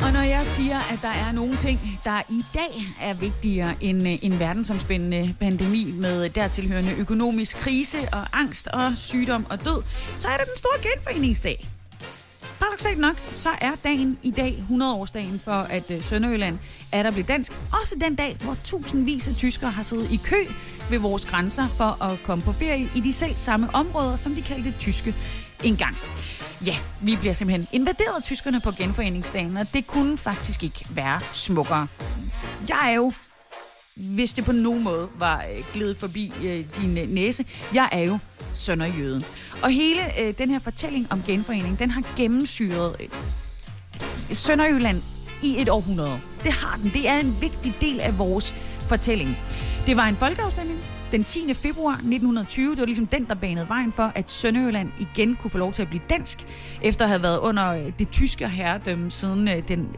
Og når jeg siger, at der er nogle ting, der i dag er vigtigere end øh, en verdensomspændende pandemi med dertilhørende økonomisk krise og angst og sygdom og død, så er det den store genforeningsdag. Paradoxalt nok, så er dagen i dag 100-årsdagen for, at øh, Sønderjylland er der blevet dansk. Også den dag, hvor tusindvis af tyskere har siddet i kø ved vores grænser for at komme på ferie i de selv samme områder, som de kaldte tyske engang. Ja, vi bliver simpelthen invaderet af tyskerne på genforeningsdagen, og det kunne faktisk ikke være smukkere. Jeg er jo, hvis det på nogen måde var øh, glædet forbi øh, din øh, næse, jeg er jo sønderjøde. Og hele øh, den her fortælling om genforening, den har gennemsyret øh, Sønderjylland i et århundrede. Det har den. Det er en vigtig del af vores fortælling. Det var en folkeafstemning den 10. februar 1920. Det var ligesom den, der banede vejen for, at Sønderjylland igen kunne få lov til at blive dansk, efter at have været under øh, det tyske herredømme siden øh, den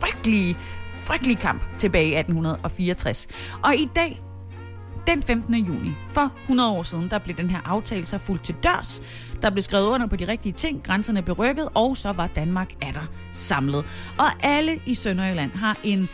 frygtelige, frygtelige kamp tilbage i 1864. Og i dag, den 15. juni, for 100 år siden, der blev den her aftale så fuldt til dørs. Der blev skrevet under på de rigtige ting, grænserne blev rykket, og så var Danmark der samlet. Og alle i Sønderjylland har en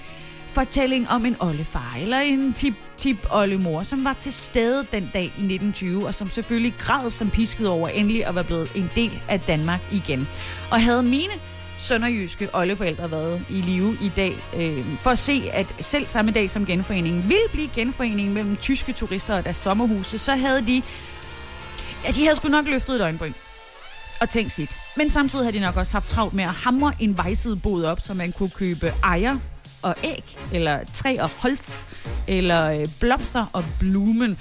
fortælling om en oldefar eller en tip-tip-oldemor, som var til stede den dag i 1920, og som selvfølgelig græd som pisket over endelig at være blevet en del af Danmark igen. Og havde mine sønderjyske oldeforældre været i live i dag, øh, for at se, at selv samme dag som genforeningen ville blive genforeningen mellem tyske turister og deres sommerhuse, så havde de, ja, de havde sgu nok løftet et øjenbryn og tænkt sit. Men samtidig havde de nok også haft travlt med at hamre en vejsidebod op, så man kunne købe ejer og æg, eller træ og holz, eller øh, blomster og blumen.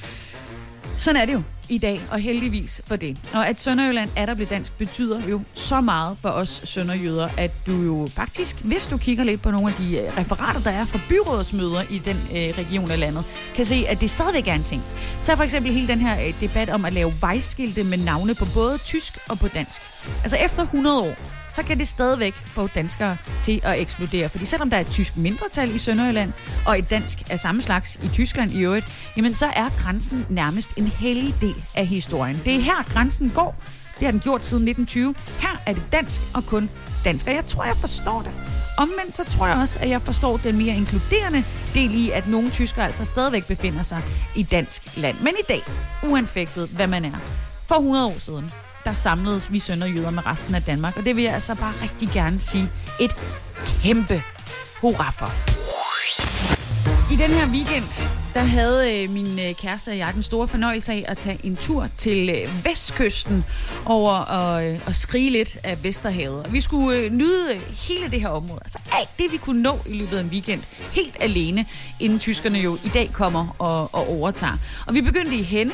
Sådan er det jo i dag, og heldigvis for det. Og at Sønderjylland er der blevet dansk, betyder jo så meget for os sønderjyder, at du jo faktisk, hvis du kigger lidt på nogle af de øh, referater, der er fra byrådsmøder i den øh, region af landet, kan se, at det stadigvæk er en ting. Tag for eksempel hele den her øh, debat om at lave vejskilte med navne på både tysk og på dansk. Altså efter 100 år, så kan det stadigvæk få danskere til at eksplodere. Fordi selvom der er et tysk mindretal i Sønderjylland, og et dansk af samme slags i Tyskland i øvrigt, jamen så er grænsen nærmest en hellig del af historien. Det er her grænsen går. Det har den gjort siden 1920. Her er det dansk og kun dansk. Og jeg tror, jeg forstår det. Omvendt så tror jeg også, at jeg forstår den mere inkluderende del i, at nogle tyskere altså stadigvæk befinder sig i dansk land. Men i dag, uanfægtet hvad man er, for 100 år siden, der samledes vi sønderjyder med resten af Danmark. Og det vil jeg altså bare rigtig gerne sige et kæmpe hurra for. I den her weekend, der havde øh, min øh, kæreste og jeg den store fornøjelse af at tage en tur til øh, vestkysten over og, øh, og skrige lidt af Vesterhavet. Og vi skulle øh, nyde øh, hele det her område. Altså alt det, vi kunne nå i løbet af en weekend, helt alene, inden tyskerne jo i dag kommer og, og overtager. Og vi begyndte i Henne,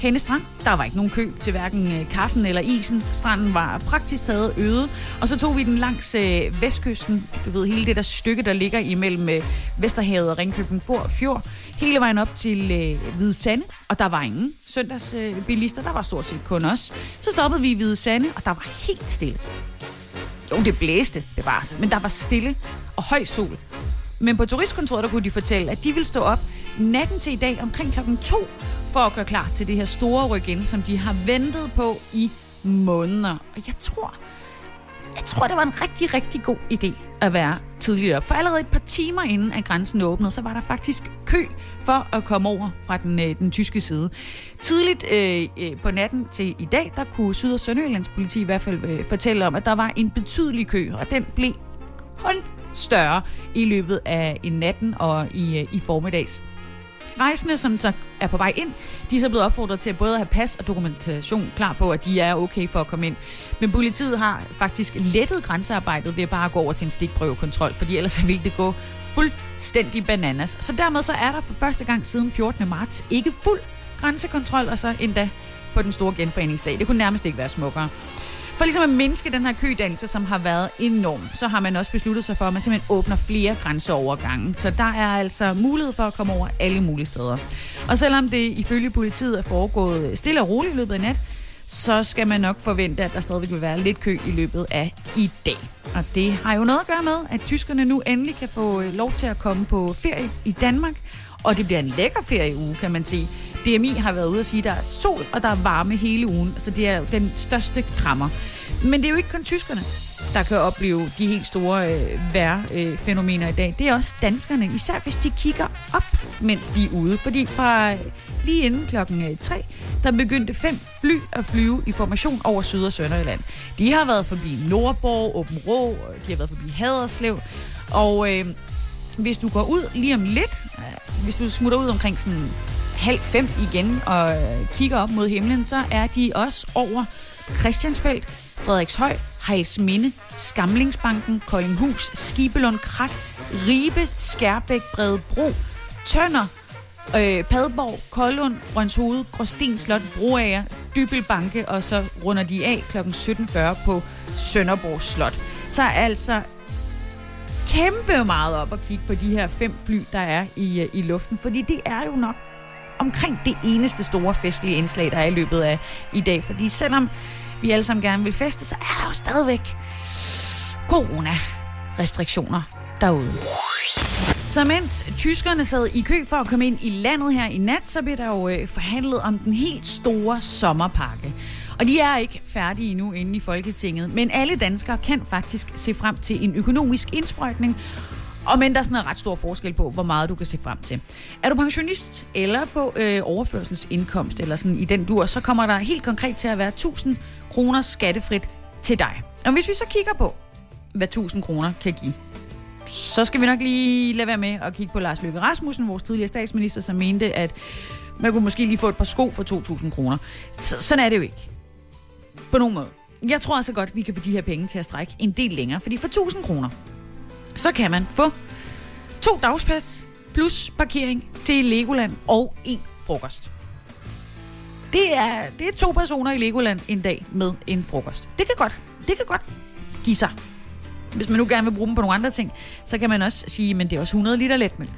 Henne Strand. Der var ikke nogen kø til hverken øh, kaffen eller isen. Stranden var praktisk taget øde. Og så tog vi den langs øh, vestkysten. Du ved, hele det der stykke, der ligger imellem øh, Vesterhavet og Ringkøbing Fjord. Hele vejen op til øh, Hvide Sande. Og der var ingen søndagsbilister. Øh, der var stort set kun os. Så stoppede vi i Hvide Sande, og der var helt stille. Jo, det blæste, det var altså. men der var stille og høj sol. Men på turistkontoret, der kunne de fortælle, at de ville stå op natten til i dag omkring klokken 2 for at gøre klar til det her store ryk ind, som de har ventet på i måneder. Og jeg tror, jeg tror, det var en rigtig, rigtig god idé at være tidligt op. For allerede et par timer inden at grænsen åbnede, så var der faktisk kø for at komme over fra den, øh, den tyske side. Tidligt øh, øh, på natten til i dag, der kunne Syd- og Sønderjyllands politi i hvert fald øh, fortælle om, at der var en betydelig kø, og den blev kun større i løbet af en natten og i, øh, i formiddags. Rejsende, som så er på vej ind, de er så blevet opfordret til at både have pas og dokumentation klar på, at de er okay for at komme ind. Men politiet har faktisk lettet grænsearbejdet ved at bare gå over til en stikprøvekontrol, fordi ellers ville det gå fuldstændig bananas. Så dermed så er der for første gang siden 14. marts ikke fuld grænsekontrol, og så endda på den store genforeningsdag. Det kunne nærmest ikke være smukkere. For ligesom at mindske den her kødannelse, som har været enorm, så har man også besluttet sig for, at man simpelthen åbner flere grænseovergange. Så der er altså mulighed for at komme over alle mulige steder. Og selvom det ifølge politiet er foregået stille og roligt i løbet af nat, så skal man nok forvente, at der stadigvæk vil være lidt kø i løbet af i dag. Og det har jo noget at gøre med, at tyskerne nu endelig kan få lov til at komme på ferie i Danmark. Og det bliver en lækker ferieuge, kan man sige. DMI har været ude og sige, at der er sol og der er varme hele ugen, så det er den største krammer. Men det er jo ikke kun tyskerne, der kan opleve de helt store øh, vejrfænomener øh, i dag. Det er også danskerne, især hvis de kigger op, mens de er ude. Fordi fra øh, lige inden klokken øh, 3, der begyndte fem fly at flyve i formation over Syd- og Sønderjylland. De har været forbi Nordborg, Åben Rå, øh, de har været forbi Haderslev, og øh, hvis du går ud lige om lidt, øh, hvis du smutter ud omkring sådan halv fem igen og kigger op mod himlen, så er de også over Christiansfeldt, Frederikshøj, Hejsminde, Skamlingsbanken, Koldinghus, Skibelund, Krat, Ribe, Skærbæk, Bredebro, Tønder, øh, Padborg, Koldund, Rønshoved, Gråsten Slot, Broager, Dybelbanke, og så runder de af kl. 17.40 på Sønderborg Slot. Så altså kæmpe meget op at kigge på de her fem fly, der er i, øh, i luften, fordi det er jo nok omkring det eneste store festlige indslag, der er i løbet af i dag. Fordi selvom vi alle sammen gerne vil feste, så er der jo stadigvæk corona-restriktioner derude. Så mens tyskerne sad i kø for at komme ind i landet her i nat, så blev der jo øh, forhandlet om den helt store sommerpakke. Og de er ikke færdige endnu inde i Folketinget, men alle danskere kan faktisk se frem til en økonomisk indsprøjtning, og men der er sådan en ret stor forskel på, hvor meget du kan se frem til. Er du pensionist eller på øh, overførselsindkomst, eller sådan i den dur, så kommer der helt konkret til at være 1000 kroner skattefrit til dig. Og hvis vi så kigger på, hvad 1000 kroner kan give, så skal vi nok lige lade være med at kigge på Lars Løkke Rasmussen, vores tidligere statsminister, som mente, at man kunne måske lige få et par sko for 2.000 kroner. Så, sådan er det jo ikke. På nogen måde. Jeg tror altså godt, vi kan få de her penge til at strække en del længere, fordi for 1.000 kroner, så kan man få to dagspas plus parkering til Legoland og en frokost. Det er, det er to personer i Legoland en dag med en frokost. Det kan godt, det kan godt give sig. Hvis man nu gerne vil bruge dem på nogle andre ting, så kan man også sige, men det er også 100 liter letmælk.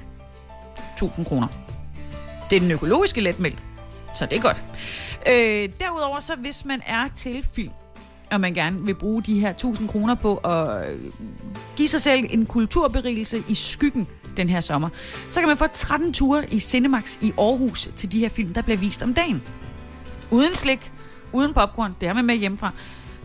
1000 kroner. Det er den økologiske letmælk, så det er godt. Øh, derudover så, hvis man er til film, og man gerne vil bruge de her 1000 kroner på at øh, give sig selv en kulturberigelse i skyggen den her sommer, så kan man få 13 ture i Cinemax i Aarhus til de her film, der bliver vist om dagen. Uden slik, uden popcorn, det er man med hjemmefra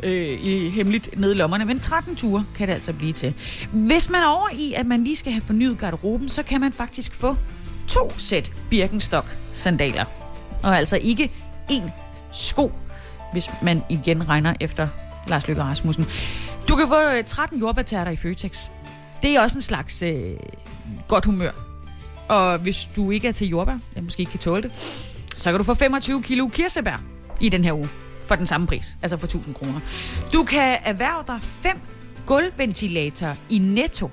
øh, i hemmeligt nede i lommerne, men 13 ture kan det altså blive til. Hvis man er over i, at man lige skal have fornyet garderoben, så kan man faktisk få to sæt Birkenstock sandaler. Og altså ikke én sko, hvis man igen regner efter Lars Løkke Rasmussen. Du kan få øh, 13 jordbærterter i Føtex. Det er også en slags øh, godt humør. Og hvis du ikke er til jordbær, eller måske ikke kan tåle det, så kan du få 25 kilo kirsebær i den her uge for den samme pris, altså for 1000 kroner. Du kan erhverve dig fem gulvventilatorer i netto.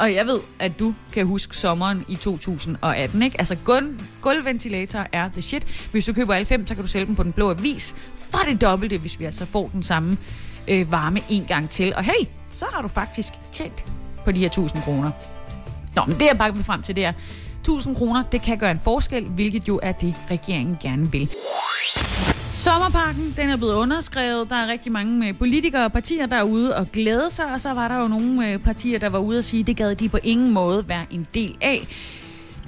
Og jeg ved, at du kan huske sommeren i 2018, ikke? Altså, gulv, gulvventilator er the shit. Hvis du køber alle fem, så kan du sælge dem på den blå avis for det dobbelte, hvis vi altså får den samme øh, varme en gang til. Og hey, så har du faktisk tjent på de her 1000 kroner. Nå, men det jeg bare vil frem til, det er, 1000 kroner, det kan gøre en forskel, hvilket jo er det, regeringen gerne vil. Sommerparken, den er blevet underskrevet. Der er rigtig mange øh, politikere og partier, der er ude og glæde sig. Og så var der jo nogle øh, partier, der var ude og sige, at det gad de på ingen måde være en del af.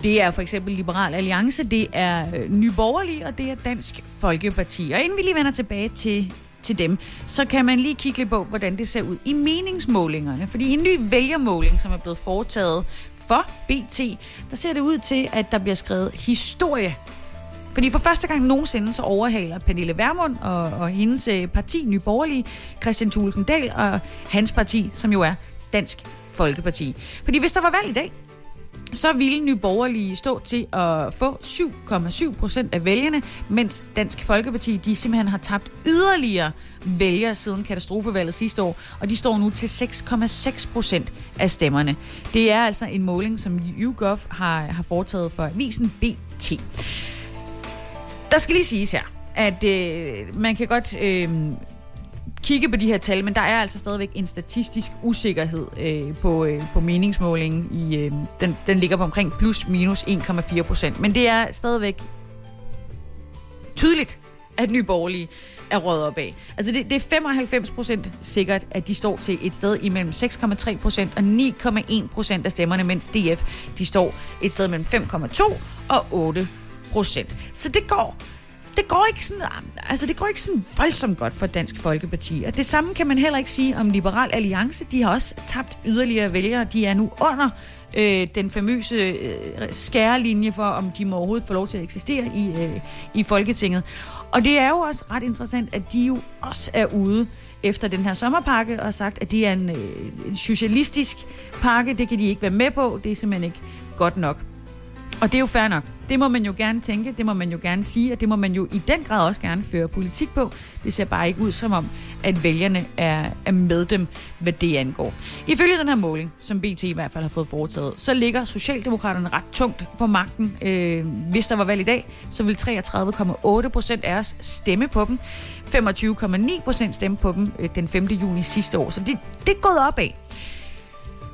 Det er for eksempel Liberal Alliance, det er øh, Nyborgerlig og det er Dansk Folkeparti. Og inden vi lige vender tilbage til, til dem, så kan man lige kigge lidt på, hvordan det ser ud i meningsmålingerne. Fordi en ny vælgermåling, som er blevet foretaget for BT, der ser det ud til, at der bliver skrevet historie fordi for første gang nogensinde så overhaler Pernille Vermund og, og hendes øh, parti, Nye Borgerlige, Christian Thulesen Dahl og hans parti, som jo er Dansk Folkeparti. Fordi hvis der var valg i dag, så ville Nye Borgerlige stå til at få 7,7 procent af vælgerne, mens Dansk Folkeparti de simpelthen har tabt yderligere vælgere siden katastrofevalget sidste år, og de står nu til 6,6 procent af stemmerne. Det er altså en måling, som YouGov har, har foretaget for avisen BT. Der skal lige siges her, at øh, man kan godt øh, kigge på de her tal, men der er altså stadigvæk en statistisk usikkerhed øh, på, øh, på meningsmålingen. I, øh, den, den ligger på omkring plus minus 1,4 procent. Men det er stadigvæk tydeligt, at Nye Borgerlige er røget op af. Altså det, det er 95 procent sikkert, at de står til et sted imellem 6,3 procent og 9,1 procent af stemmerne, mens DF de står et sted mellem 5,2 og 8 procent. Så det går det går ikke sådan, altså det går ikke sådan voldsomt godt for Dansk Folkeparti. Og det samme kan man heller ikke sige om Liberal Alliance. De har også tabt yderligere vælgere. De er nu under øh, den famøse øh, skærelinje for, om de må overhovedet få lov til at eksistere i, øh, i Folketinget. Og det er jo også ret interessant, at de jo også er ude efter den her sommerpakke og har sagt, at det er en, øh, en socialistisk pakke. Det kan de ikke være med på. Det er simpelthen ikke godt nok. Og det er jo fair nok. Det må man jo gerne tænke, det må man jo gerne sige, og det må man jo i den grad også gerne føre politik på. Det ser bare ikke ud som om, at vælgerne er, er med dem, hvad det angår. Ifølge den her måling, som BT i hvert fald har fået foretaget, så ligger Socialdemokraterne ret tungt på magten. Øh, hvis der var valg i dag, så vil 33,8 procent af os stemme på dem. 25,9 procent stemme på dem øh, den 5. juni sidste år. Så det, det er gået opad.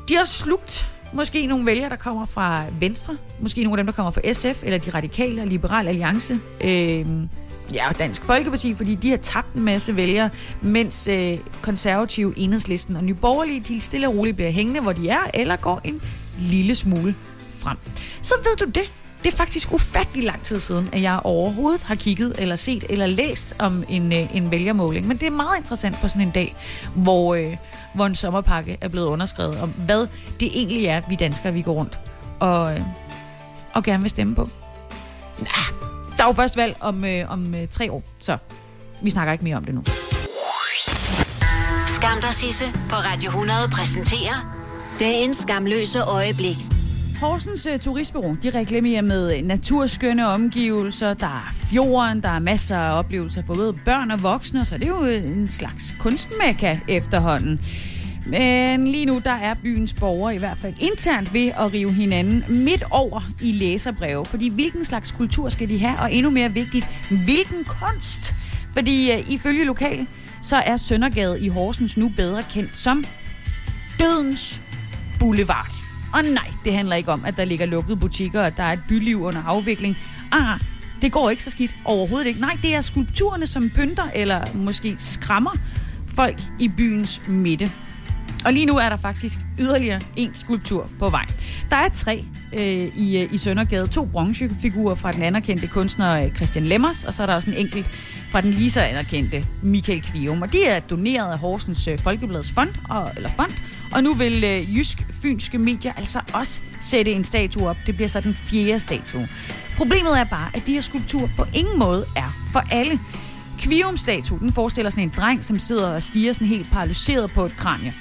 De har slugt Måske nogle vælgere, der kommer fra Venstre. Måske nogle af dem, der kommer fra SF, eller de radikale og Liberal Alliance. Øh, ja, og Dansk Folkeparti, fordi de har tabt en masse vælgere, mens øh, konservative, enhedslisten og Nye Borgerlige, de stille og roligt bliver hængende, hvor de er, eller går en lille smule frem. Så ved du det. Det er faktisk ufattelig lang tid siden, at jeg overhovedet har kigget eller set eller læst om en, øh, en vælgermåling. Men det er meget interessant på sådan en dag, hvor, øh, hvor en sommerpakke er blevet underskrevet, om hvad det egentlig er, vi danskere vi går rundt og, øh, og gerne vil stemme på. Nah, der er jo først valg om, øh, om øh, tre år, så vi snakker ikke mere om det nu. Skam der Sisse på Radio 100 præsenterer dagens skamløse øjeblik. Horsens uh, Turistbureau, de reklamerer med øh, naturskønne omgivelser, der er fjorden, der er masser af oplevelser for både børn og voksne, så det er jo øh, en slags kunstmekka efterhånden. Men lige nu, der er byens borgere i hvert fald internt ved at rive hinanden midt over i læserbreve. Fordi hvilken slags kultur skal de have, og endnu mere vigtigt, hvilken kunst? Fordi uh, ifølge lokal, så er Søndergade i Horsens nu bedre kendt som Dødens Boulevard. Og nej, det handler ikke om, at der ligger lukkede butikker, og at der er et byliv under afvikling. Ah, det går ikke så skidt overhovedet ikke. Nej, det er skulpturerne, som pynter eller måske skræmmer folk i byens midte. Og lige nu er der faktisk yderligere en skulptur på vej. Der er tre øh, i, øh, i Søndergade. To bronzefigurer fra den anerkendte kunstner øh, Christian Lemmers, og så er der også en enkelt fra den lige så anerkendte Michael Kvium. Og de er doneret af Horsens øh, Folkebladets fond, og, eller fond, og nu vil øh, Jysk Fynske Medier altså også sætte en statue op. Det bliver så den fjerde statue. Problemet er bare, at de her skulpturer på ingen måde er for alle. Kvium-statuen forestiller sådan en dreng, som sidder og stiger sådan helt paralyseret på et kranje.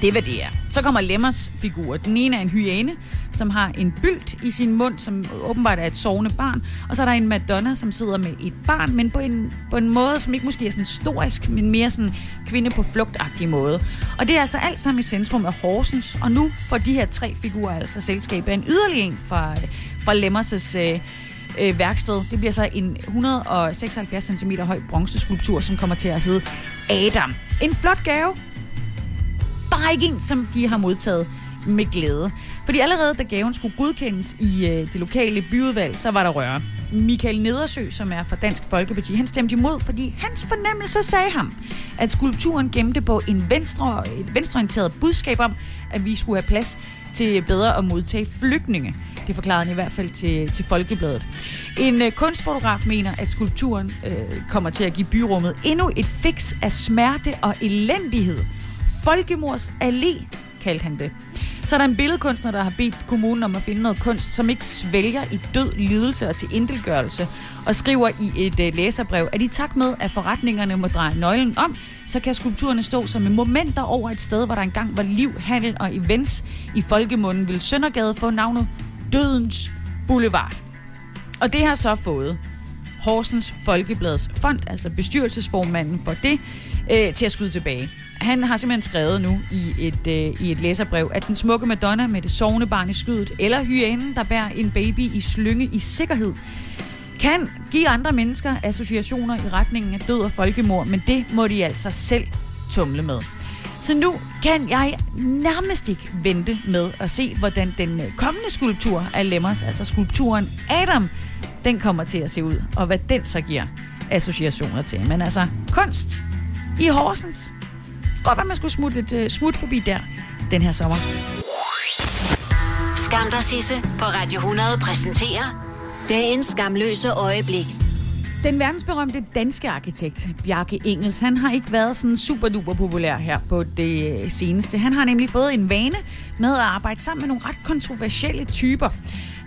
Det er, hvad det er. Så kommer Lemmers figur. Den ene er en hyæne, som har en bylt i sin mund, som åbenbart er et sovende barn. Og så er der en Madonna, som sidder med et barn, men på en, på en måde, som ikke måske er sådan storisk, men mere sådan kvinde på flugtagtig måde. Og det er altså alt sammen i centrum af Horsens. Og nu får de her tre figurer altså selskab af en yderligere en fra, fra Lemmers' øh, øh, værksted. Det bliver så en 176 cm høj bronzeskulptur, som kommer til at hedde Adam. En flot gave bare ikke en, som de har modtaget med glæde. Fordi allerede da gaven skulle godkendes i øh, det lokale byudvalg, så var der røre. Michael Nedersø, som er fra Dansk Folkeparti, han stemte imod, fordi hans fornemmelse sagde ham, at skulpturen gemte på en venstre, et venstreorienteret budskab om, at vi skulle have plads til bedre at modtage flygtninge. Det forklarede han i hvert fald til, til Folkebladet. En øh, kunstfotograf mener, at skulpturen øh, kommer til at give byrummet endnu et fix af smerte og elendighed, Folkemords Allé, kaldte han det. Så er der en billedkunstner, der har bedt kommunen om at finde noget kunst, som ikke svælger i død lidelse og til indelgørelse, og skriver i et uh, læserbrev, at i takt med, at forretningerne må dreje nøglen om, så kan skulpturerne stå som en momenter over et sted, hvor der engang var liv, handel og events. I folkemunden vil Søndergade få navnet Dødens Boulevard. Og det har så fået Horsens Folkebladets Fond, altså bestyrelsesformanden for det, øh, til at skyde tilbage. Han har simpelthen skrevet nu i et, øh, i et læserbrev, at den smukke Madonna med det sovende barn i skydet, eller hyænen, der bærer en baby i slynge i sikkerhed, kan give andre mennesker associationer i retningen af død og folkemord, men det må de altså selv tumle med. Så nu kan jeg nærmest ikke vente med at se, hvordan den øh, kommende skulptur af Lemmers, altså skulpturen Adam, den kommer til at se ud, og hvad den så giver associationer til. Men altså, kunst i Horsens. Godt, at man skulle smutte et uh, smut forbi der den her sommer. Skam dig, Sisse, på Radio 100 præsenterer dagens skamløse øjeblik. Den verdensberømte danske arkitekt, Bjarke Engels, han har ikke været sådan super duper populær her på det øh, seneste. Han har nemlig fået en vane med at arbejde sammen med nogle ret kontroversielle typer.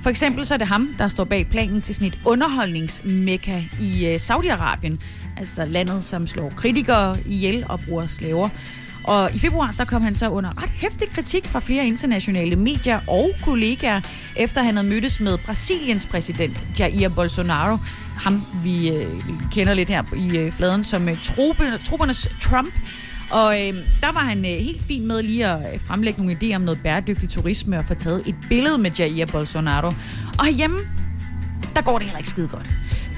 For eksempel så er det ham, der står bag planen til sådan et underholdningsmekka i øh, Saudi-Arabien. Altså landet, som slår kritikere ihjel og bruger slaver. Og i februar, der kom han så under ret hæftig kritik fra flere internationale medier og kollegaer, efter han havde mødtes med Brasiliens præsident Jair Bolsonaro. Ham, vi, øh, vi kender lidt her i øh, fladen som øh, trope, truppernes Trump. Og øh, der var han øh, helt fint med lige at øh, fremlægge nogle idéer om noget bæredygtig turisme og få taget et billede med Jair Bolsonaro. Og hjemme, der går det heller ikke skide godt.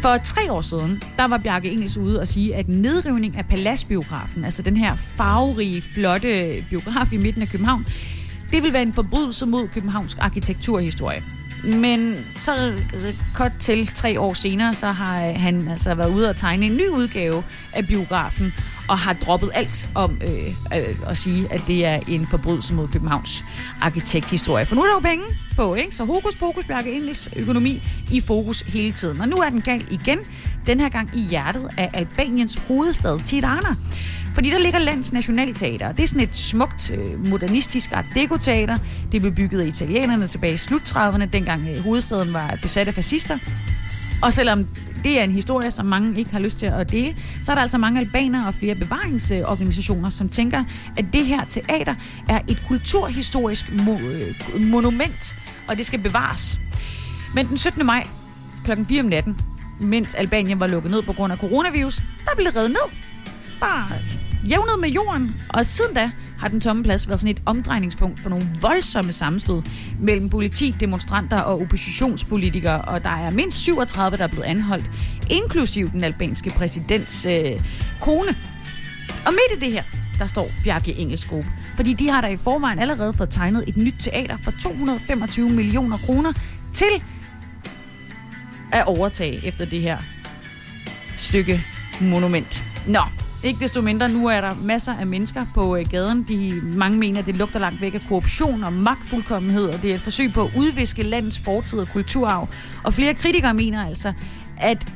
For tre år siden, der var Bjarke Engels ude og sige, at nedrivning af Paladsbiografen, altså den her farverige, flotte biograf i midten af København, det vil være en forbrydelse mod københavnsk arkitekturhistorie. Men så øh, kort til tre år senere, så har øh, han altså været ude og tegne en ny udgave af biografen, og har droppet alt om øh, øh, at sige, at det er en forbrydelse mod Københavns arkitekthistorie. For nu er der jo penge på, ikke? Så hokus pokus, Bjarke Engels økonomi i fokus hele tiden. Og nu er den gal igen, den her gang i hjertet af Albaniens hovedstad, Tirana. Fordi der ligger Lands Nationalteater. Det er sådan et smukt, øh, modernistisk art deco-teater. Det blev bygget af italienerne tilbage i slut 30'erne, dengang øh, hovedstaden var besat af fascister. Og selvom det er en historie, som mange ikke har lyst til at dele, så er der altså mange albanere og flere bevaringsorganisationer, som tænker, at det her teater er et kulturhistorisk mo- øh, monument, og det skal bevares. Men den 17. maj kl. 4 om natten, mens Albanien var lukket ned på grund af coronavirus, der blev reddet ned. Bare jævnet med jorden, og siden da har den tomme plads været sådan et omdrejningspunkt for nogle voldsomme sammenstød mellem politi, demonstranter og oppositionspolitikere, og der er mindst 37, der er blevet anholdt, inklusiv den albanske præsidents øh, kone. Og midt i det her, der står Bjarke Engelsgruppe, fordi de har der i forvejen allerede fået tegnet et nyt teater for 225 millioner kroner til at overtage efter det her stykke monument. Nå, ikke desto mindre, nu er der masser af mennesker på øh, gaden. De, mange mener, at det lugter langt væk af korruption og magtfuldkommenhed, og det er et forsøg på at udviske landets fortid og kulturarv. Og flere kritikere mener altså, at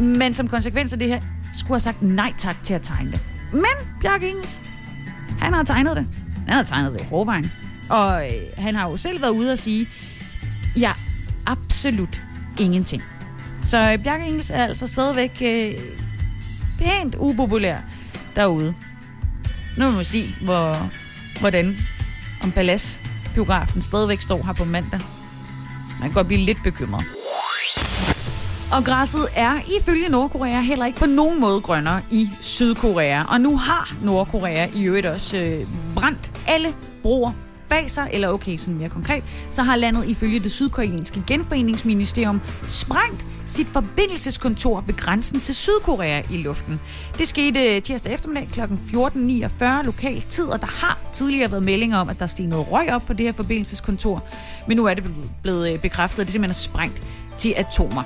man som konsekvens af det her skulle have sagt nej tak til at tegne det. Men Bjarke Ingels, han har tegnet det. Han har tegnet det i forvejen. Og øh, han har jo selv været ude og sige, ja, absolut ingenting. Så øh, Bjarke Ingels er altså stadigvæk øh, pænt upopulær derude. Nu må vi se, hvor, hvordan om Palas biografen stadigvæk står her på mandag. Man kan godt blive lidt bekymret. Og græsset er ifølge Nordkorea heller ikke på nogen måde grønnere i Sydkorea. Og nu har Nordkorea i øvrigt også øh, brændt alle broer bag sig, eller okay, sådan mere konkret, så har landet ifølge det sydkoreanske genforeningsministerium sprængt sit forbindelseskontor ved grænsen til Sydkorea i luften. Det skete øh, tirsdag eftermiddag kl. 14.49 lokal tid, og der har tidligere været meldinger om, at der steg noget røg op på det her forbindelseskontor, men nu er det blevet øh, bekræftet, at det simpelthen er sprængt til atomer.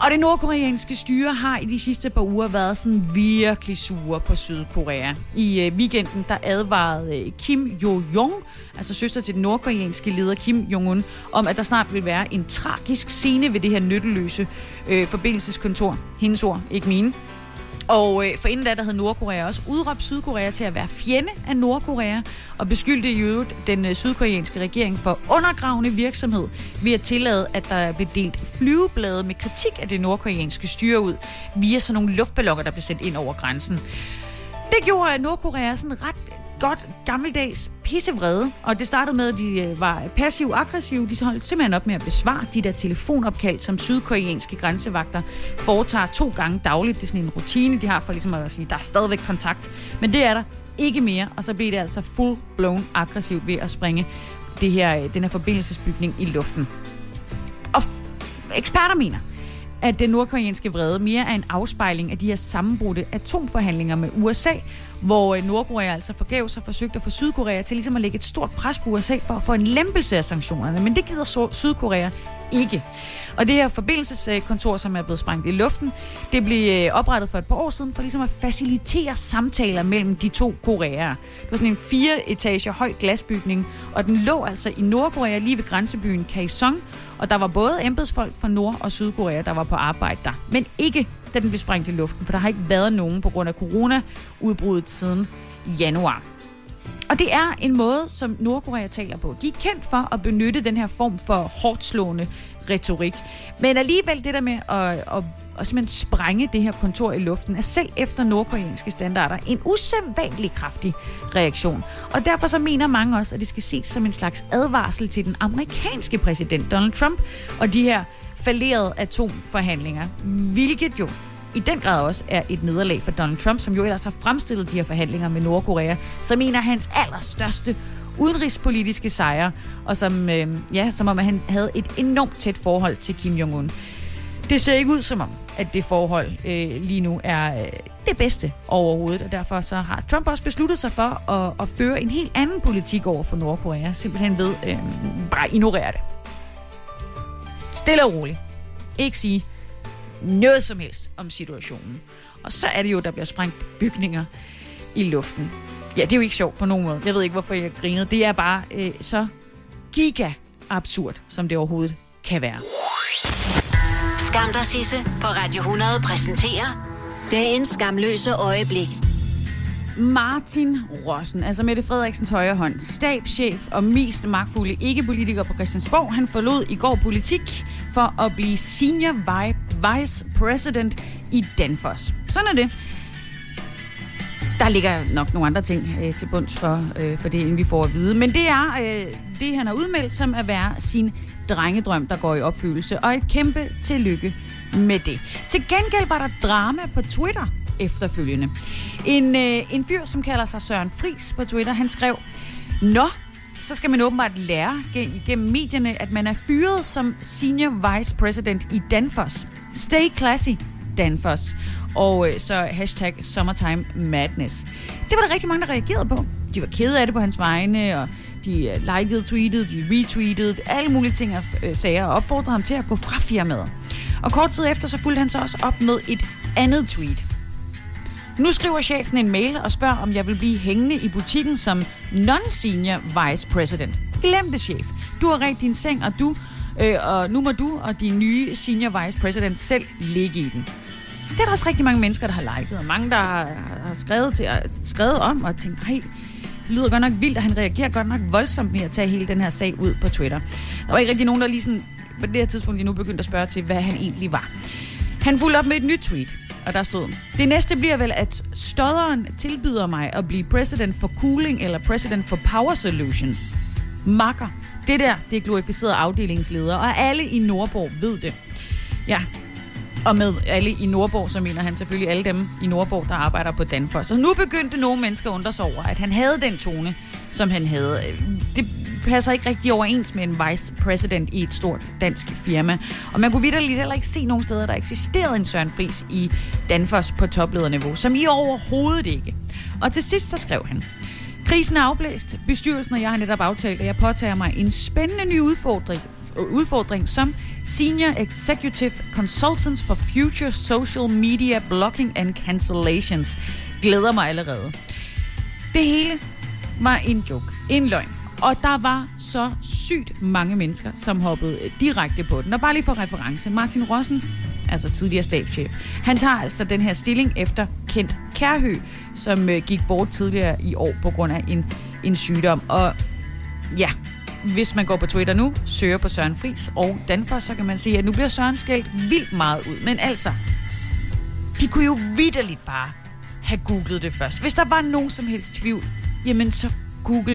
Og det nordkoreanske styre har i de sidste par uger været sådan virkelig sure på Sydkorea. I øh, weekenden der advarede øh, Kim Jo-jong, altså søster til den nordkoreanske leder Kim Jong-un, om at der snart vil være en tragisk scene ved det her nytteløse øh, forbindelseskontor. Hendes ord, ikke mine. Og øh, for inden da, der hed Nordkorea også udråbt Sydkorea til at være fjende af Nordkorea, og beskyldte i øvrigt den øh, sydkoreanske regering for undergravende virksomhed ved at tillade, at der blev delt flyveblade med kritik af det nordkoreanske styre ud via sådan nogle luftballoner, der blev sendt ind over grænsen. Det gjorde, at Nordkorea sådan ret godt gammeldags pissevrede, og det startede med, at de øh, var passiv-aggressive. De holdt simpelthen op med at besvare de der telefonopkald, som sydkoreanske grænsevagter foretager to gange dagligt. Det er sådan en rutine, de har for ligesom at sige, der er stadigvæk kontakt. Men det er der ikke mere, og så blev det altså full-blown aggressivt ved at springe det her, øh, den her forbindelsesbygning i luften. Og eksperter mener, at den nordkoreanske vrede mere er en afspejling af de her sammenbrudte atomforhandlinger med USA, hvor øh, Nordkorea altså forgæves og forsøgt at få Sydkorea til ligesom at lægge et stort pres på USA for at få en lempelse af sanktionerne. Men det gider Sydkorea ikke. Og det her forbindelseskontor, som er blevet sprængt i luften, det blev øh, oprettet for et par år siden for ligesom at facilitere samtaler mellem de to Koreaer. Det var sådan en fire etager høj glasbygning, og den lå altså i Nordkorea lige ved grænsebyen Kaesong, og der var både embedsfolk fra Nord- og Sydkorea, der var på arbejde der, men ikke da den blev sprængt i luften, for der har ikke været nogen på grund af corona-udbruddet siden januar. Og det er en måde, som Nordkorea taler på. De er kendt for at benytte den her form for hårdt slående retorik. Men alligevel det der med at, at, at simpelthen sprænge det her kontor i luften, er selv efter nordkoreanske standarder en usædvanlig kraftig reaktion. Og derfor så mener mange også, at det skal ses som en slags advarsel til den amerikanske præsident Donald Trump og de her falderede atomforhandlinger, hvilket jo i den grad også er et nederlag for Donald Trump, som jo ellers har fremstillet de her forhandlinger med Nordkorea, som en af hans allerstørste udenrigspolitiske sejre, og som, øh, ja, som om han havde et enormt tæt forhold til Kim Jong-un. Det ser ikke ud som om, at det forhold øh, lige nu er øh, det bedste overhovedet, og derfor så har Trump også besluttet sig for at, at føre en helt anden politik over for Nordkorea, simpelthen ved øh, bare ignorere det. Stille og roligt. Ikke sige noget som helst om situationen. Og så er det jo, der bliver sprængt bygninger i luften. Ja, det er jo ikke sjovt på nogen måde. Jeg ved ikke, hvorfor jeg grinede. Det er bare øh, så giga absurd, som det overhovedet kan være. Skam dig, Sisse, på Radio 100 præsenterer dagens skamløse øjeblik. Martin Rossen, altså Mette Frederiksens højre hånd, stabschef og mest magtfulde ikke-politiker på Christiansborg, han forlod i går politik for at blive senior vice vice president i Danfoss. Sådan er det. Der ligger nok nogle andre ting øh, til bunds for, øh, for det, inden vi får at vide. Men det er øh, det, han har udmeldt, som at være sin drengedrøm, der går i opfyldelse. Og et kæmpe tillykke med det. Til gengæld var der drama på Twitter efterfølgende. En, øh, en fyr, som kalder sig Søren Fris på Twitter, han skrev, Nå, så skal man åbenbart lære igennem medierne, at man er fyret som senior vice president i Danfoss. Stay classy, Danfoss. Og øh, så hashtag summertime madness. Det var der rigtig mange, der reagerede på. De var kede af det på hans vegne, og de øh, likede, tweetede, de retweetede, alle mulige ting og øh, sager, og opfordrede ham til at gå fra firmaet. Og kort tid efter, så fulgte han så også op med et andet tweet. Nu skriver chefen en mail og spørger, om jeg vil blive hængende i butikken som non-senior vice president. Glem det, chef. Du har ret din seng, og du øh, og nu må du og din nye senior vice president selv ligge i den. Det er der også rigtig mange mennesker, der har liket, og mange, der har, har skrevet, til, skrevet om og tænkt, nej, det lyder godt nok vildt, og han reagerer godt nok voldsomt med at tage hele den her sag ud på Twitter. Der var ikke rigtig nogen, der lige sådan, på det her tidspunkt lige nu begyndte at spørge til, hvad han egentlig var. Han fulgte op med et nyt tweet, og der stod, det næste bliver vel, at stodderen tilbyder mig at blive president for cooling eller president for power solution. Makker. Det der, det er glorificeret afdelingsleder, og alle i Nordborg ved det. Ja, og med alle i Nordborg, så mener han selvfølgelig alle dem i Nordborg, der arbejder på Danfoss. Så nu begyndte nogle mennesker at undre sig over, at han havde den tone, som han havde. Det passer ikke rigtig overens med en vice president i et stort dansk firma. Og man kunne vidderligt heller ikke se nogen steder, der eksisterede en Søren Friis i Danfoss på toplederniveau, som i overhovedet ikke. Og til sidst så skrev han, Krisen er afblæst. Bestyrelsen og jeg har netop aftalt, at jeg påtager mig en spændende ny udfordring, udfordring som Senior Executive Consultants for Future Social Media Blocking and Cancellations. Glæder mig allerede. Det hele var en joke, en løgn. Og der var så sygt mange mennesker, som hoppede direkte på den. Og bare lige for reference, Martin Rossen, altså tidligere stabschef, han tager altså den her stilling efter Kent Kærhø, som øh, gik bort tidligere i år på grund af en, en sygdom. Og ja, hvis man går på Twitter nu, søger på Søren Fris og Danfoss, så kan man se, at nu bliver Søren skældt vildt meget ud. Men altså, de kunne jo vidderligt bare have googlet det først. Hvis der var nogen som helst tvivl, jamen så google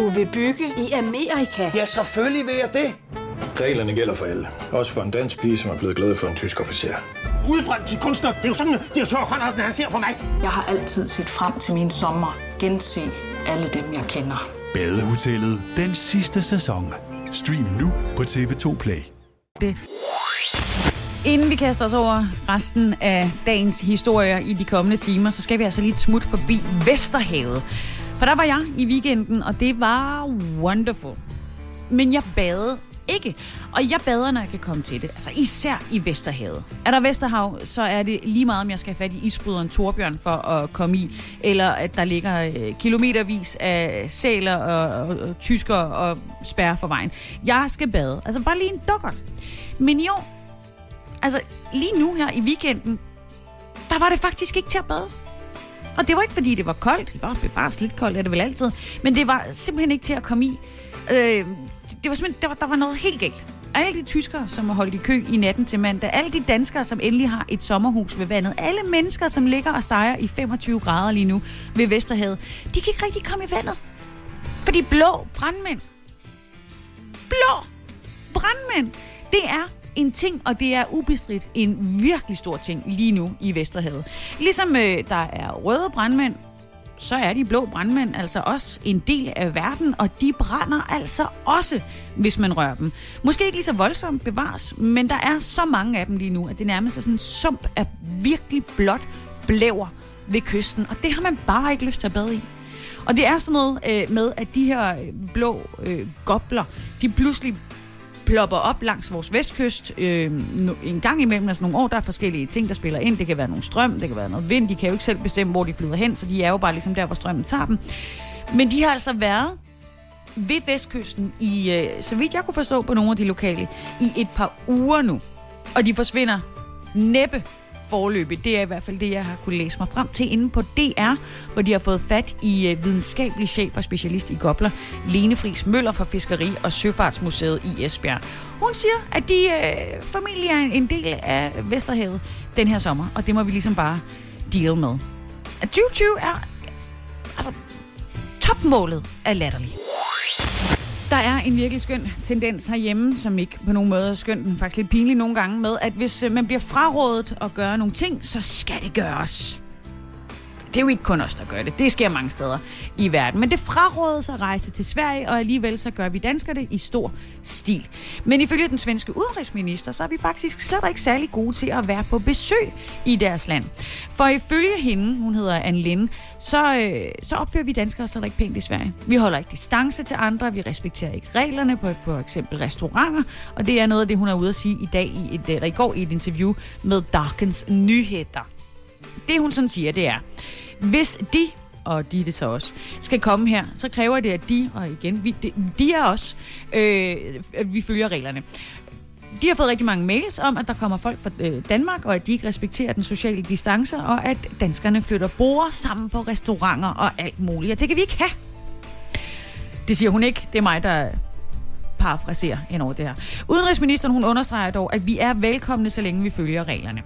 Du vil bygge i Amerika? Ja, selvfølgelig vil jeg det. Reglerne gælder for alle. Også for en dansk pige, som er blevet glad for en tysk officer. Udbrændt til kunstner. Det er jo sådan, at de har tørt, han ser på mig. Jeg har altid set frem til min sommer. Gense alle dem, jeg kender. Badehotellet den sidste sæson. Stream nu på TV2 Play. Det. Inden vi kaster os over resten af dagens historier i de kommende timer, så skal vi altså lige et smut forbi Vesterhavet. For der var jeg i weekenden, og det var wonderful. Men jeg badede ikke. Og jeg bader, når jeg kan komme til det. Altså især i Vesterhavet. Er der Vesterhav, så er det lige meget, om jeg skal have fat i isbryderen Torbjørn for at komme i. Eller at der ligger øh, kilometervis af sæler og, og, og tysker og spærre for vejen. Jeg skal bade. Altså bare lige en dukkert. Men jo, altså lige nu her i weekenden, der var det faktisk ikke til at bade. Og det var ikke, fordi det var koldt. Det var lidt koldt, er det vel altid. Men det var simpelthen ikke til at komme i. Øh, det var simpelthen, der var, der var noget helt galt. Alle de tyskere, som har holdt i kø i natten til mandag, alle de danskere, som endelig har et sommerhus ved vandet, alle mennesker, som ligger og steger i 25 grader lige nu ved Vesterhavet, de kan ikke rigtig komme i vandet. For de blå brandmænd. Blå brandmænd. Det er en ting, og det er ubestridt en virkelig stor ting lige nu i Vesterhavet. Ligesom øh, der er røde brandmænd, så er de blå brandmænd altså også en del af verden, og de brænder altså også, hvis man rører dem. Måske ikke lige så voldsomt bevares, men der er så mange af dem lige nu, at det nærmest er sådan en sump af virkelig blåt blæver ved kysten, og det har man bare ikke lyst til at bade i. Og det er sådan noget øh, med, at de her øh, blå øh, gobler, de pludselig plopper op langs vores vestkyst øh, en gang imellem, altså nogle år, der er forskellige ting, der spiller ind. Det kan være nogle strøm, det kan være noget vind. De kan jo ikke selv bestemme, hvor de flyder hen, så de er jo bare ligesom der, hvor strømmen tager dem. Men de har altså været ved vestkysten i, øh, så vidt jeg kunne forstå på nogle af de lokale, i et par uger nu. Og de forsvinder næppe forløbig. Det er i hvert fald det, jeg har kunne læse mig frem til inde på DR, hvor de har fået fat i øh, videnskabelig chef og specialist i gobler, Lene Friis Møller fra Fiskeri- og Søfartsmuseet i Esbjerg. Hun siger, at de øh, familie er en del af Vesterhavet den her sommer, og det må vi ligesom bare deal med. 2020 er altså topmålet af latterlig. Der er en virkelig skøn tendens herhjemme, som ikke på nogen måde er skøn, men faktisk lidt pinlig nogle gange med, at hvis øh, man bliver frarådet at gøre nogle ting, så skal det gøres. Det er jo ikke kun os, der gør det. Det sker mange steder i verden. Men det frarådes at rejse til Sverige, og alligevel så gør vi danskere det i stor stil. Men ifølge den svenske udenrigsminister, så er vi faktisk slet ikke særlig gode til at være på besøg i deres land. For ifølge hende, hun hedder Anne Linde, så, øh, så opfører vi danskere slet ikke pænt i Sverige. Vi holder ikke distance til andre, vi respekterer ikke reglerne på for eksempel restauranter, og det er noget af det, hun er ude at sige i dag i et, eller i går i et interview med Darkens Nyheder. Det hun sådan siger, det er, hvis de, og de er det så også, skal komme her, så kræver det, at de, og igen, vi, de, de er os, øh, at vi følger reglerne. De har fået rigtig mange mails om, at der kommer folk fra øh, Danmark, og at de ikke respekterer den sociale distance, og at danskerne flytter bord sammen på restauranter og alt muligt. Og det kan vi ikke have. Det siger hun ikke. Det er mig, der parafrasere ind over det her. Udenrigsministeren hun understreger dog, at vi er velkomne, så længe vi følger reglerne.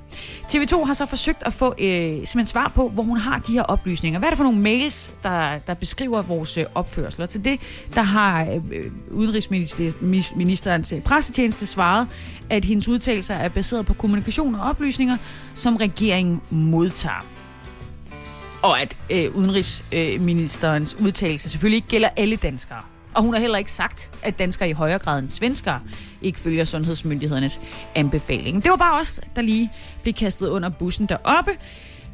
TV2 har så forsøgt at få øh, simpelthen svar på, hvor hun har de her oplysninger. Hvad er det for nogle mails, der, der beskriver vores øh, opførsel? til det, der har øh, udenrigsministerens øh, pressetjeneste svaret, at hendes udtalelser er baseret på kommunikation og oplysninger, som regeringen modtager og at øh, udenrigsministerens udtalelse selvfølgelig ikke gælder alle danskere. Og hun har heller ikke sagt, at danskere i højere grad end svenskere ikke følger sundhedsmyndighedernes anbefaling. Det var bare os, der lige blev kastet under bussen deroppe.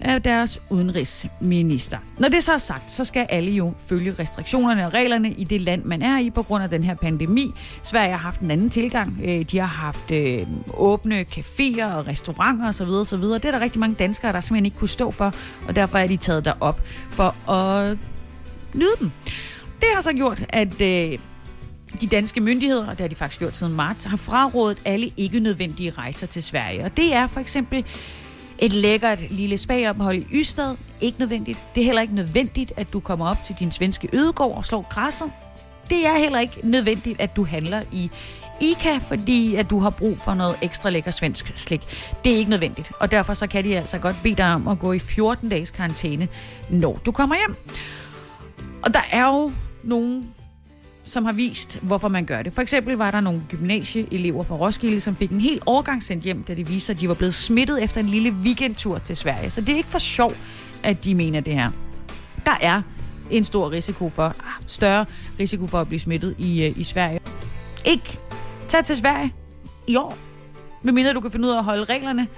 af deres udenrigsminister. Når det så er sagt, så skal alle jo følge restriktionerne og reglerne i det land, man er i på grund af den her pandemi. Sverige har haft en anden tilgang. Øh, de har haft øh, åbne caféer og restauranter osv. osv. Det er der rigtig mange danskere, der simpelthen ikke kunne stå for, og derfor er de taget derop for at nyde dem. Det har så gjort, at øh, de danske myndigheder, og det har de faktisk gjort siden marts, har frarådet alle ikke nødvendige rejser til Sverige. Og det er for eksempel et lækkert lille spagophold i Ystad. Ikke nødvendigt. Det er heller ikke nødvendigt, at du kommer op til din svenske ødegård og slår græsset. Det er heller ikke nødvendigt, at du handler i ICA, fordi at du har brug for noget ekstra lækker svensk slik. Det er ikke nødvendigt, og derfor så kan de altså godt bede dig om at gå i 14 dages karantæne, når du kommer hjem. Og der er jo nogen, som har vist, hvorfor man gør det. For eksempel var der nogle gymnasieelever fra Roskilde, som fik en hel årgang sendt hjem, da de viste, at de var blevet smittet efter en lille weekendtur til Sverige. Så det er ikke for sjov, at de mener det her. Der er en stor risiko for, større risiko for at blive smittet i, øh, i Sverige. Ikke tag til Sverige i år, medmindre du kan finde ud af at holde reglerne,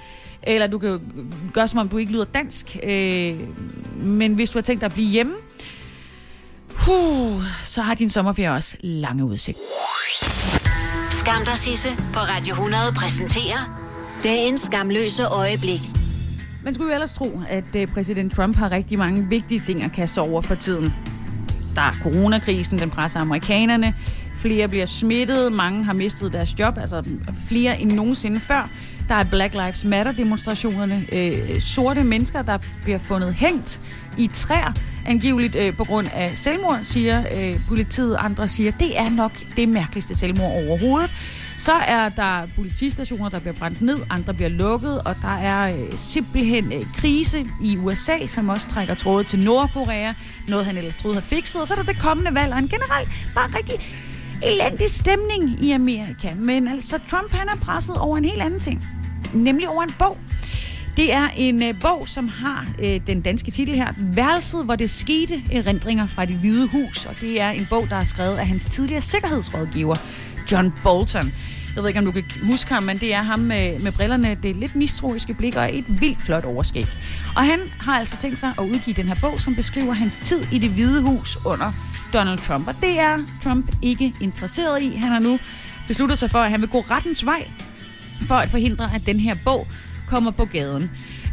eller du kan gøre som om du ikke lyder dansk. Øh, men hvis du har tænkt dig at blive hjemme, Puh, så har din sommerferie også lange udsigt. Skam dig, Sisse, på Radio 100 præsenterer dagens skamløse øjeblik. Man skulle jo ellers tro, at øh, præsident Trump har rigtig mange vigtige ting at kaste over for tiden. Der er coronakrisen, den presser amerikanerne. Flere bliver smittet, mange har mistet deres job, altså flere end nogensinde før. Der er Black Lives Matter-demonstrationerne. Øh, sorte mennesker, der bliver fundet hængt i træer, angiveligt øh, på grund af selvmord, siger øh, politiet. Andre siger, det er nok det mærkeligste selvmord overhovedet. Så er der politistationer, der bliver brændt ned, andre bliver lukket, og der er øh, simpelthen øh, krise i USA, som også trækker tråde til Nordkorea, noget han ellers troede havde fikset, og så er der det kommende valg, og en generelt bare rigtig elendig stemning i Amerika. Men altså, Trump han er presset over en helt anden ting, nemlig over en bog. Det er en øh, bog, som har øh, den danske titel her, Værelset, hvor det skete erindringer fra det hvide hus. Og det er en bog, der er skrevet af hans tidligere sikkerhedsrådgiver, John Bolton. Jeg ved ikke, om du kan huske ham, men det er ham med, med brillerne, det lidt mistroiske blik og et vildt flot overskæg. Og han har altså tænkt sig at udgive den her bog, som beskriver hans tid i det hvide hus under Donald Trump. Og det er Trump ikke interesseret i. Han har nu besluttet sig for, at han vil gå rettens vej for at forhindre, at den her bog kommer på gaden.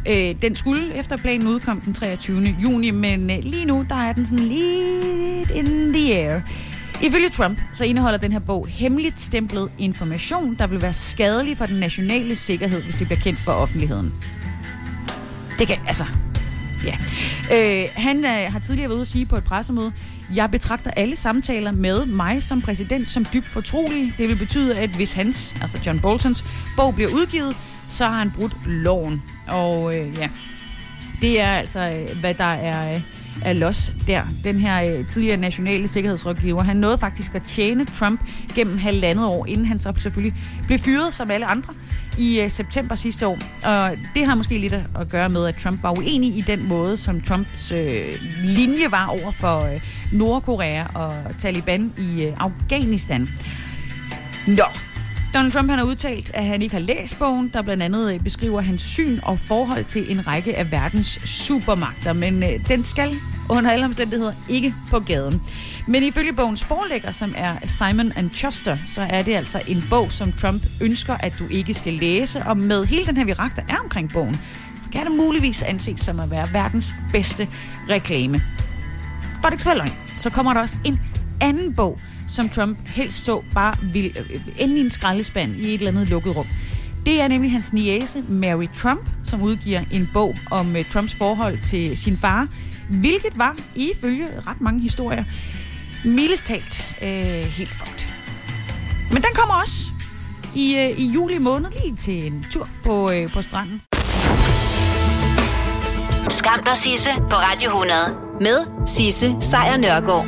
Øh, den skulle efter planen udkomme den 23. juni, men øh, lige nu der er den sådan lidt in the air. Ifølge Trump så indeholder den her bog hemmeligt stemplet information, der vil være skadelig for den nationale sikkerhed, hvis det bliver kendt for offentligheden. Det kan, altså, ja. Øh, han øh, har tidligere været ude at sige på et pressemøde, jeg betragter alle samtaler med mig som præsident som dybt fortrolige. Det vil betyde, at hvis hans, altså John Boltons, bog bliver udgivet, så har han brudt loven. Og øh, ja, det er altså, øh, hvad der er, øh, af los der. Den her øh, tidligere nationale sikkerhedsrådgiver, han nåede faktisk at tjene Trump gennem halvandet år, inden han så selvfølgelig blev fyret som alle andre i øh, september sidste år. Og det har måske lidt at gøre med, at Trump var uenig i den måde, som Trumps øh, linje var over for øh, Nordkorea og Taliban i øh, Afghanistan. Nå, Donald Trump han har udtalt, at han ikke har læst bogen, der blandt andet øh, beskriver hans syn og forhold til en række af verdens supermagter, men øh, den skal under alle omstændigheder ikke på gaden. Men ifølge bogens forlægger, som er Simon and Schuster, så er det altså en bog, som Trump ønsker, at du ikke skal læse. Og med hele den her virak, der er omkring bogen, så kan det muligvis anses som at være verdens bedste reklame. For det ikke så kommer der også en anden bog, som Trump helst så bare vil øh, ende i en skraldespand i et eller andet lukket rum. Det er nemlig hans niece, Mary Trump, som udgiver en bog om uh, Trumps forhold til sin far, hvilket var, ifølge ret mange historier, mildest talt uh, helt fucked. Men den kommer også i, øh, i juli måned lige til en tur på, øh, på stranden. Skam dig, Sisse, på Radio 100. Med Sisse Sejr Nørgaard.